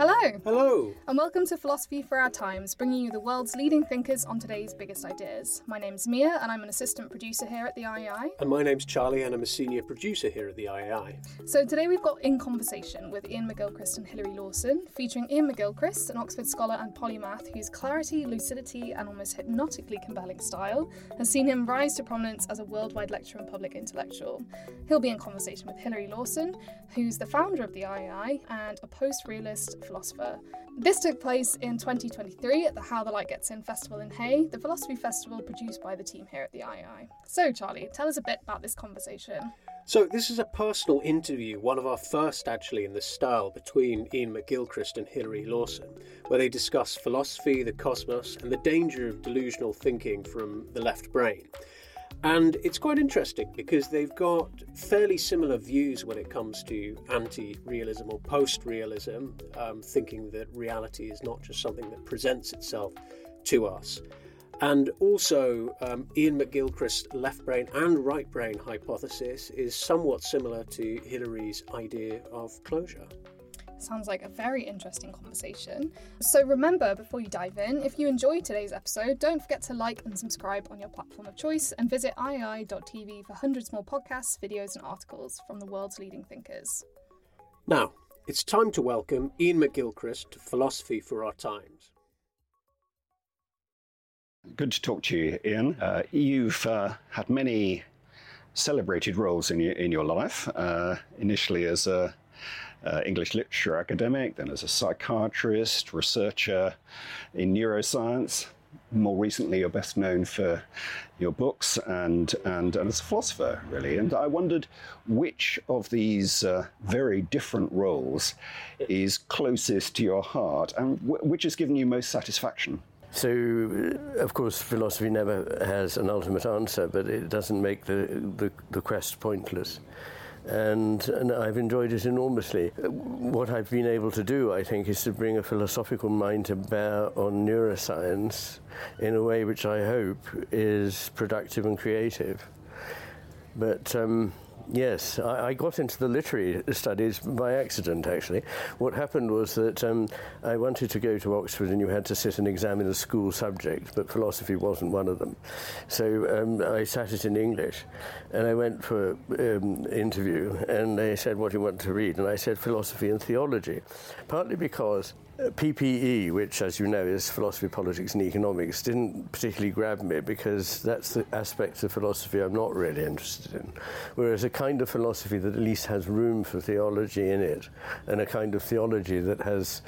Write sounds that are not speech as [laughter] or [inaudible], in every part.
Hello, Hello. and welcome to Philosophy for Our Times, bringing you the world's leading thinkers on today's biggest ideas. My name's Mia, and I'm an assistant producer here at the IAI. And my name's Charlie, and I'm a senior producer here at the IAI. So today we've got In Conversation with Iain McGilchrist and Hilary Lawson, featuring Iain McGilchrist, an Oxford scholar and polymath whose clarity, lucidity, and almost hypnotically compelling style has seen him rise to prominence as a worldwide lecturer and public intellectual. He'll be in conversation with Hilary Lawson, who's the founder of the IAI and a post-realist philosopher. This took place in 2023 at the How the Light Gets In festival in Hay, the philosophy festival produced by the team here at the IAI. So, Charlie, tell us a bit about this conversation. So, this is a personal interview, one of our first actually in this style, between Iain McGilchrist and Hilary Lawson, where they discuss philosophy, the cosmos, and the danger of delusional thinking from the left brain. And it's quite interesting because they've got fairly similar views when it comes to anti realism or post realism, um, thinking that reality is not just something that presents itself to us. And also, um, Iain McGilchrist's left brain and right brain hypothesis is somewhat similar to Hilary's idea of closure. Sounds like a very interesting conversation. So remember, before you dive in, if you enjoyed today's episode, don't forget to like and subscribe on your platform of choice and visit iai.tv for hundreds more podcasts, videos, and articles from the world's leading thinkers. Now, it's time to welcome Iain McGilchrist to Philosophy for Our Times. Good to talk to you, Iain. Uh, you've uh, had many celebrated roles in your, in your life, uh, initially as a uh, English literature academic, then as a psychiatrist, researcher in neuroscience. More recently, you're best known for your books and, and, and as a philosopher, really. And I wondered which of these uh, very different roles is closest to your heart and wh- which has given you most satisfaction. So, uh, of course, philosophy never has an ultimate answer, but it doesn't make the, the, the quest pointless. And, and I've enjoyed it enormously. What I've been able to do, I think, is to bring a philosophical mind to bear on neuroscience in a way which I hope is productive and creative. But um, yes, I, I, got into the literary studies by accident, actually. What happened was that um, I wanted to go to Oxford and you had to sit and examine a school subject, but philosophy wasn't one of them. So um, I sat it in English and I went for an um, interview and they said, What do you want to read? And I said, Philosophy and Theology, partly because PPE, which, as you know, is philosophy, politics, and economics, didn't particularly grab me because that's the aspect of philosophy I'm not really interested in. Whereas a kind of philosophy that at least has room for theology in it, and a kind of theology that has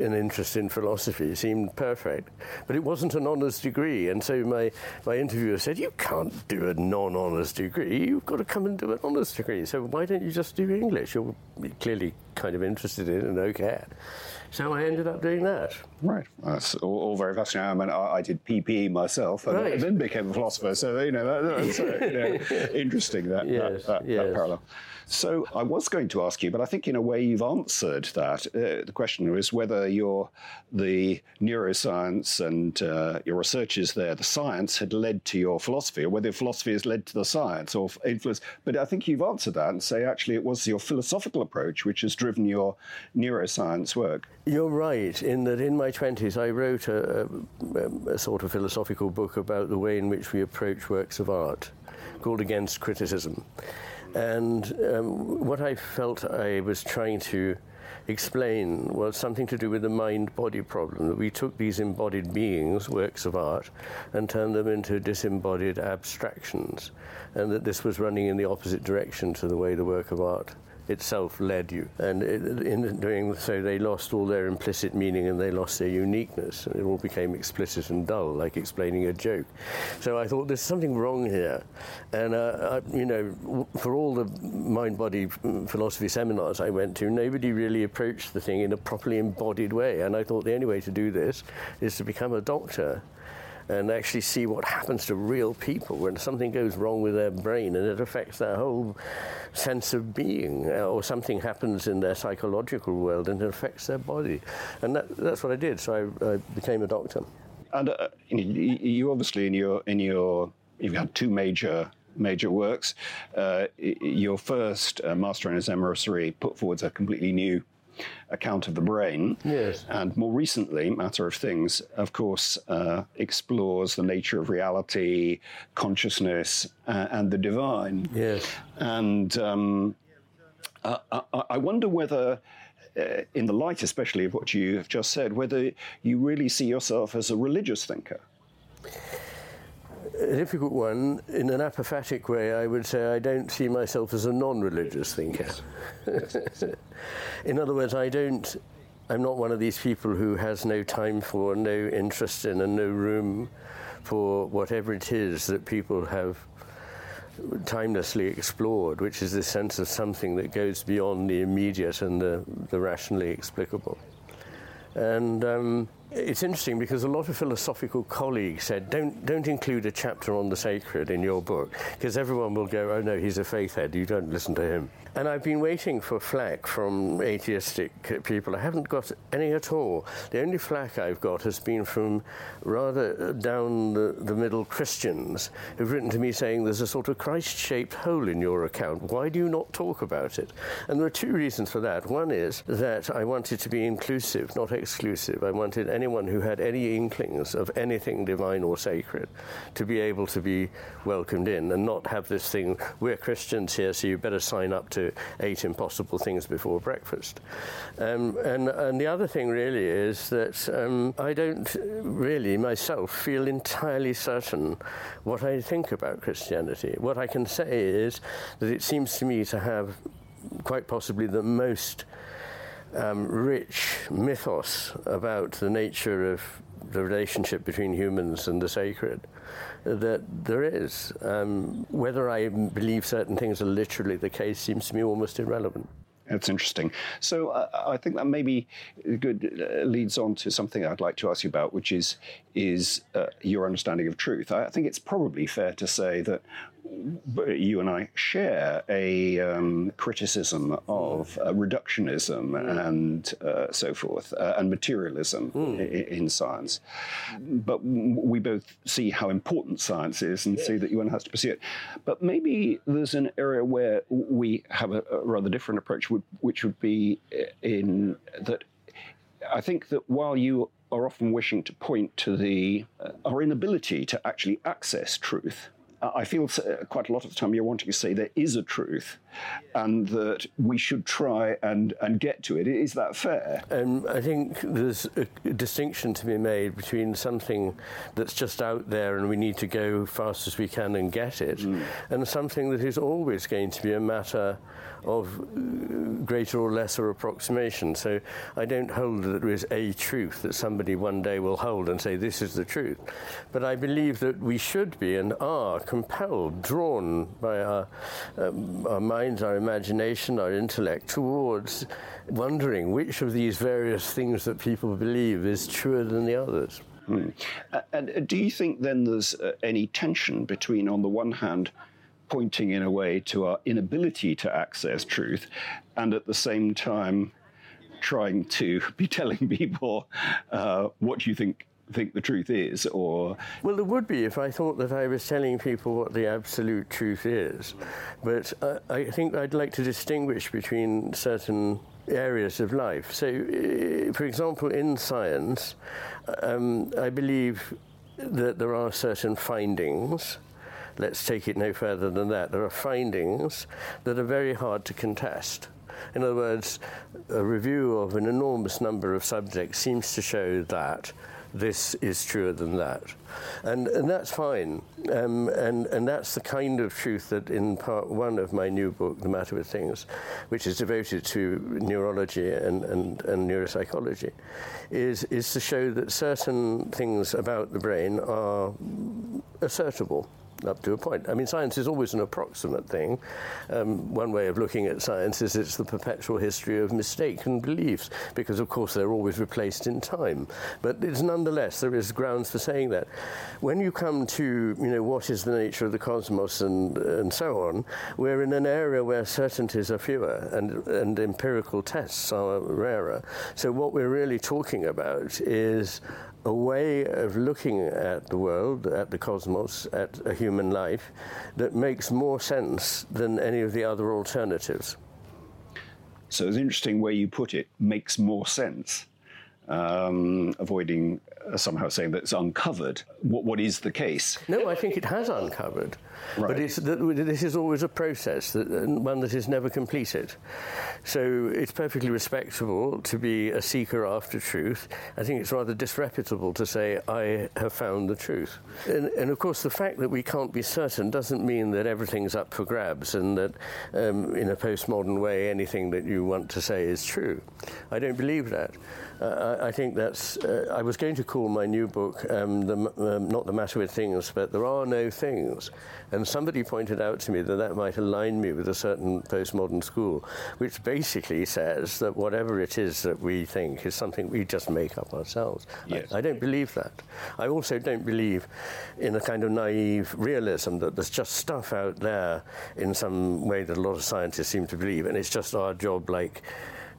an interest in philosophy seemed perfect. But it wasn't an honours degree, and so my, my interviewer said, You can't do a non honours degree, you've got to come and do an honours degree. So why don't you just do English? You're clearly kind of interested in it and okay. So I ended up doing that. Right. That's all, all very fascinating. I mean, I, I did PPE myself and, Right. then became a philosopher. So, you know, that, that's uh, you know, [laughs] interesting, that, Yes, that, that, yes. that parallel. So I was going to ask you, but I think in a way you've answered that. Uh, the question was whether your the neuroscience and uh, your researches there, the science, had led to your philosophy, or whether philosophy has led to the science or influence. But I think you've answered that and say actually it was your philosophical approach which has driven your neuroscience work. You're right in that in my 20s I wrote a, a, a sort of philosophical book about the way in which we approach works of art called Against Criticism. And um, what I felt I was trying to explain was something to do with the mind body problem that we took these embodied beings, works of art, and turned them into disembodied abstractions, and that this was running in the opposite direction to the way the work of art itself led you. And in doing so, they lost all their implicit meaning and they lost their uniqueness. It all became explicit and dull, like explaining a joke. So I thought there's something wrong here. And, uh, I, you know, for all the mind body philosophy seminars I went to, nobody really approached the thing in a properly embodied way. And I thought the only way to do this is to become a doctor and actually see what happens to real people when something goes wrong with their brain and it affects their whole sense of being, uh, or something happens in their psychological world and it affects their body. And that, that's what I did. So I, I became a doctor. And uh, you obviously in your in your you've had two major major works. Uh, your first, uh, Master and his Emissary, put forwards a completely new account of the brain. Yes. And more recently, Matter of Things, of course, uh, explores the nature of reality, consciousness, uh, and the divine. Yes. And um, I, I wonder whether. Uh, in the light, especially of what you have just said, whether you really see yourself as a religious thinker a difficult one. In an apophatic way, I would say I don't see myself as a non religious thinker. Yes. Yes. [laughs] in other words, I don't. I'm not one of these people who has no time for, no interest in, and no room for whatever it is that people have timelessly explored, which is this sense of something that goes beyond the immediate and the, the rationally explicable. And um, it's interesting because a lot of philosophical colleagues said, don't, don't include a chapter on the sacred in your book, because everyone will go, oh no, he's a faith head, you don't listen to him. And I've been waiting for flack from atheistic people. I haven't got any at all. The only flack I've got has been from rather down the, the middle Christians who've written to me saying there's a sort of Christ shaped hole in your account. Why do you not talk about it? And there are two reasons for that. One is that I wanted to be inclusive, not exclusive. I wanted anyone who had any inklings of anything divine or sacred to be able to be welcomed in and not have this thing, we're Christians here, so you better sign up to eight impossible things before breakfast. Um, and, and the other thing really is that um, I don't really myself feel entirely certain what I think about Christianity. What I can say is that it seems to me to have quite possibly the most um, rich mythos about the nature of the relationship between humans and the sacred that there is. Um, whether I believe certain things are literally the case seems to me almost irrelevant. That's interesting. So uh, I think that maybe good uh, leads on to something I'd like to ask you about, which is is uh, your understanding of truth. I think it's probably fair to say that you and I share a um, criticism of uh, reductionism mm. and uh, so forth, uh, and materialism mm. in, in, science. But we both see how important science is and see that one has to pursue it. But maybe there's an area where we have a, a rather different approach, which would be in that I think that while you are often wishing to point to the uh, our inability to actually access truth, I feel quite a lot of the time you're wanting to say there is a truth and that we should try and, and get to it. Is that fair? Um, I think there's a distinction to be made between something that's just out there and we need to go fast as we can and get it, mm. and something that is always going to be a matter of uh, greater or lesser approximation. So I don't hold that there is a truth that somebody one day will hold and say this is the truth. But I believe that we should be and are compelled, drawn by our, um, our minds, our imagination, our intellect towards wondering which of these various things that people believe is truer than the others. Hmm. And do you think then there's uh, any tension between, on the one hand, pointing in a way to our inability to access truth, and at the same time trying to [laughs] be telling people uh, what you think think the truth is or well there would be if i thought that i was telling people what the absolute truth is but uh, i think i'd like to distinguish between certain areas of life so uh, for example in science um, i believe that there are certain findings let's take it no further than that. There are findings that are very hard to contest. In other words, a review of an enormous number of subjects seems to show that this is truer than that. And, and that's fine. Um, and, and that's the kind of truth that in part one of my new book, The Matter with Things, which is devoted to neurology and, and, and neuropsychology, is, is to show that certain things about the brain are assertable up to a point. I mean, science is always an approximate thing. Um, one way of looking at science is it's the perpetual history of mistaken beliefs, because of course they're always replaced in time. But it's nonetheless, there is grounds for saying that. When you come to, you know, what is the nature of the cosmos and, and so on, we're in an area where certainties are fewer and, and empirical tests are rarer. So what we're really talking about is a way of looking at the world, at the cosmos, at a human life that makes more sense than any of the other alternatives. So it's interesting way you put it, makes more sense. Um, avoiding uh, somehow saying that it's uncovered. What, what is the case? No, I think it has uncovered. Right. But it's, this is always a process, that, one that is never completed. So it's perfectly respectable to be a seeker after truth. I think it's rather disreputable to say, I have found the truth. And, and of course, the fact that we can't be certain doesn't mean that everything's up for grabs and that, um, in a postmodern way, anything that you want to say is true. I don't believe that. Uh, I, I, think that's. Uh, I was going to call my new book um, the, um, not the matter with things, but there are no things. And somebody pointed out to me that that might align me with a certain postmodern school, which basically says that whatever it is that we think is something we just make up ourselves. Yes. I, I don't believe that. I also don't believe in a kind of naive realism that there's just stuff out there in some way that a lot of scientists seem to believe, and it's just our job, like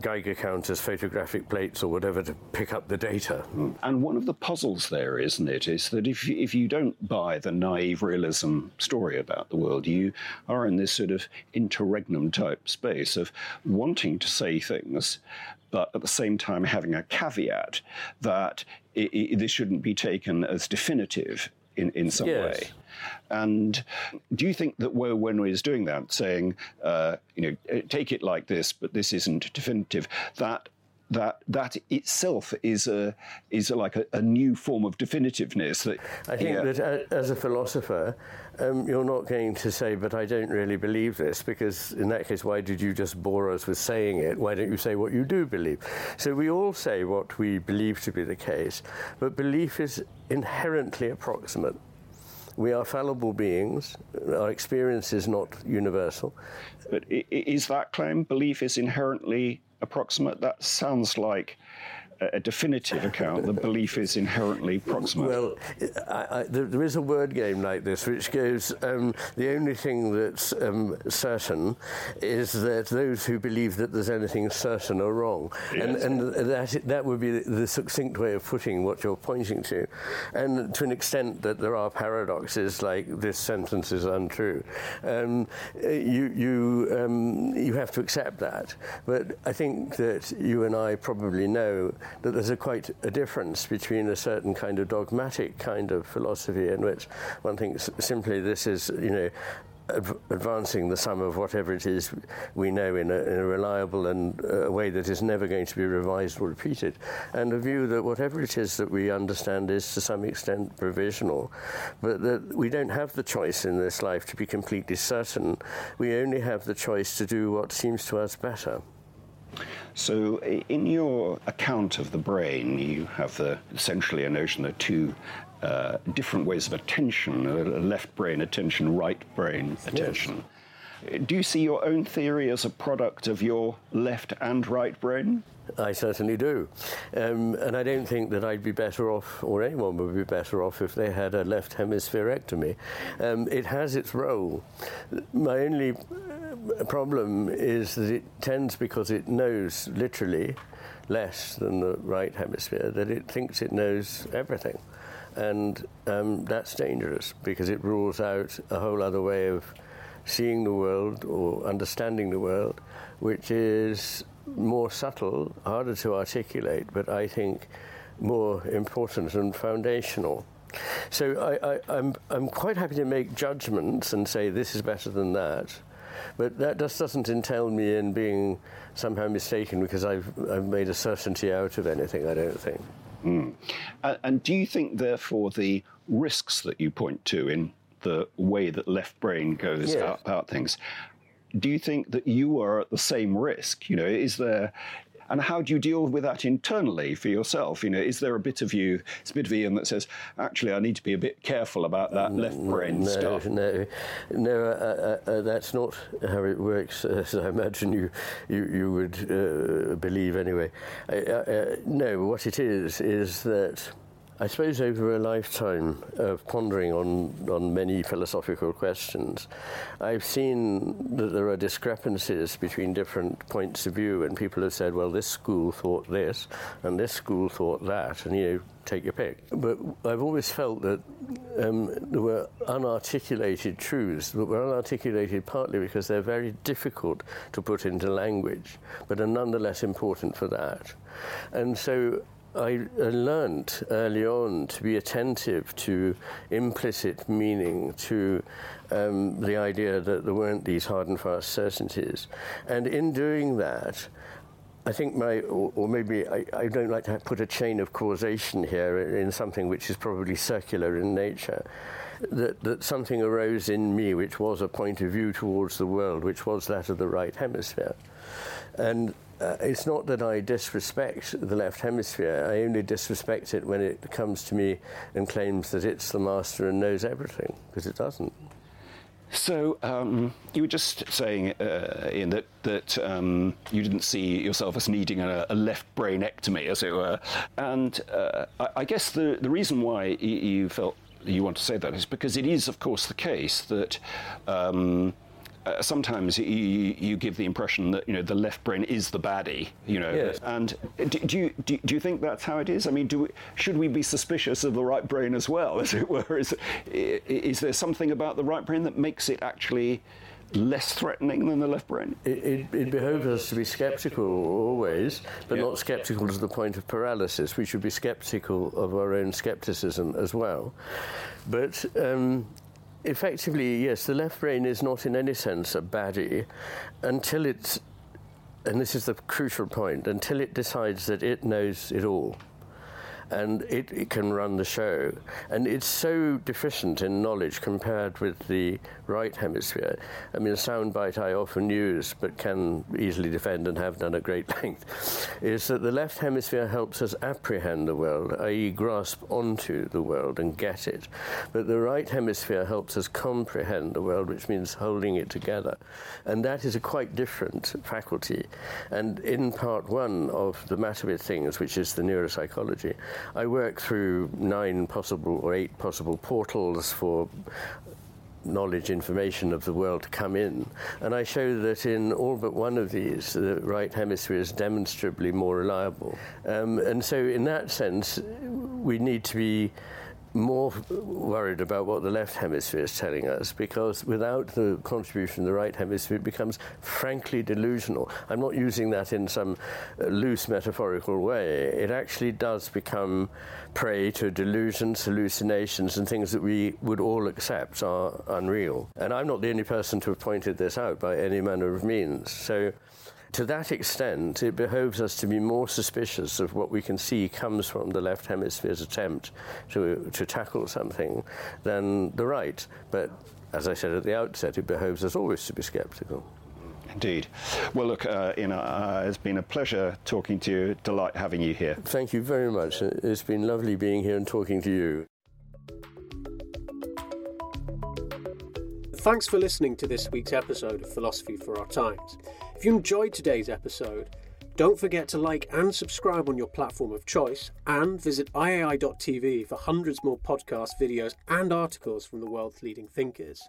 Geiger counters, photographic plates, or whatever to pick up the data. And one of the puzzles there, isn't it, is that if if you don't buy the naive realism story about the world, you are in this sort of interregnum type space of wanting to say things, but at the same time having a caveat that it, it, this shouldn't be taken as definitive in, in some yes. way. And do you think that when is doing that, saying, uh, you know, take it like this, but this isn't definitive, that that that itself is a is a, like a, a, new form of definitiveness. That I think yeah. that uh, as a philosopher, um, you're not going to say, "But I don't really believe this," because in that case, why did you just bore us with saying it? Why don't you say what you do believe? So we all say what we believe to be the case, but belief is inherently approximate. We are fallible beings. Our experience is not universal. But is that claim belief is inherently approximate? That sounds like a definitive account, the belief is inherently proximate. Well, I, I, there, there is a word game like this which goes, um, the only thing that's um, certain is that those who believe that there's anything certain are wrong. Yes. And, and that, that would be the succinct way of putting what you're pointing to. And to an extent that there are paradoxes like this sentence is untrue, um, you, you, um, you have to accept that. But I think that you and I probably know that there's a quite a difference between a certain kind of dogmatic kind of philosophy in which one thinks simply this is, you know, advancing the sum of whatever it is we know in a, in a reliable and a uh, way that is never going to be revised or repeated, and a view that whatever it is that we understand is to some extent provisional, but that we don't have the choice in this life to be completely certain. We only have the choice to do what seems to us better. So, in your account of the brain, you have the, essentially a notion of two uh, different ways of attention uh, left brain attention, right brain attention. Yes. Do you see your own theory as a product of your left and right brain? I certainly do. Um, and I don't think that I'd be better off, or anyone would be better off, if they had a left hemispherectomy. Um, it has its role. My only uh, problem is that it tends, because it knows literally less than the right hemisphere, that it thinks it knows everything. And um, that's dangerous because it rules out a whole other way of seeing the world or understanding the world, which is more subtle, harder to articulate, but I think more important and foundational. So I, am I'm, I'm quite happy to make judgments and say this is better than that, but that just doesn't entail me in being somehow mistaken because I've, I've made a certainty out of anything, I don't think. Mm. and, and do you think, therefore, the risks that you point to in the way that left brain goes Yes. about things, do you think that you are at the same risk? You know, is there, and how do you deal with that internally for yourself? You know, is there a bit of you, it's a bit of Iain that says, actually, I need to be a bit careful about that left brain no, stuff? No, no, uh, uh, uh, that's not how it works, [laughs] as I imagine you you, you would uh, believe anyway. Uh, uh, no, what it is is that. I suppose over a lifetime of pondering on, on many philosophical questions, I've seen that there are discrepancies between different points of view, and people have said, well, this school thought this, and this school thought that, and you know, take your pick. But I've always felt that um, there were unarticulated truths, that were unarticulated partly because they're very difficult to put into language, but are nonetheless important for that. And so I learned early on to be attentive to implicit meaning, to um, the idea that there weren't these hard and fast certainties. And in doing that, I think my, or, maybe I, I don't like to put a chain of causation here in something which is probably circular in nature. That, that something arose in me which was a point of view towards the world, which was that of the right hemisphere. And uh, it's not that I disrespect the left hemisphere, I only disrespect it when it comes to me and claims that it's the master and knows everything, because it doesn't. So um, you were just saying, uh, that that um, you didn't see yourself as needing a, a left brainectomy, as it were, and uh, I, I guess the the reason why you felt you want to say that is because it is, of course, the case that. Um, uh, sometimes you, you give the impression that you know the left brain is the baddie, you know, Yes. and do, do you do, do you think that's how it is? I mean, do we, should we be suspicious of the right brain as well, [laughs] as it were? Is, is there something about the right brain that makes it actually less threatening than the left brain? It, it, it behoves us to be skeptical always, but not skeptical to the point of paralysis. We should be skeptical of our own skepticism as well. But um, effectively, yes, the left brain is not in any sense a baddie until it's, and this is the crucial point, until it decides that it knows it all. And it, it can run the show. And it's so deficient in knowledge compared with the right hemisphere. I mean, a soundbite I often use, but can easily defend and have done at great [laughs] length, is that the left hemisphere helps us apprehend the world, i.e., grasp onto the world and get it. But the right hemisphere helps us comprehend the world, which means holding it together. And that is a quite different faculty. And in part one of the matter with things, which is the neuropsychology, I work through nine possible or eight possible portals for knowledge, information of the world to come in. And I show that in all but one of these, the right hemisphere is demonstrably more reliable. Um, and so, in that sense, we need to be more worried about what the left hemisphere is telling us because without the contribution of the right hemisphere it becomes frankly delusional. I'm not using that in some loose metaphorical way. It actually does become prey to delusions, hallucinations, and things that we would all accept are unreal. And I'm not the only person to have pointed this out by any manner of means. So to that extent, it behoves us to be more suspicious of what we can see comes from the left hemisphere's attempt to, to tackle something than the right. But as I said at the outset, it behoves us always to be skeptical. Indeed. Well, look, uh, Iain, uh, it's been a pleasure talking to you. Delight having you here. Thank you very much. It's been lovely being here and talking to you. Thanks for listening to this week's episode of Philosophy for Our Times. If you enjoyed today's episode, don't forget to like and subscribe on your platform of choice and visit iai.tv for hundreds more podcasts, videos, and articles from the world's leading thinkers.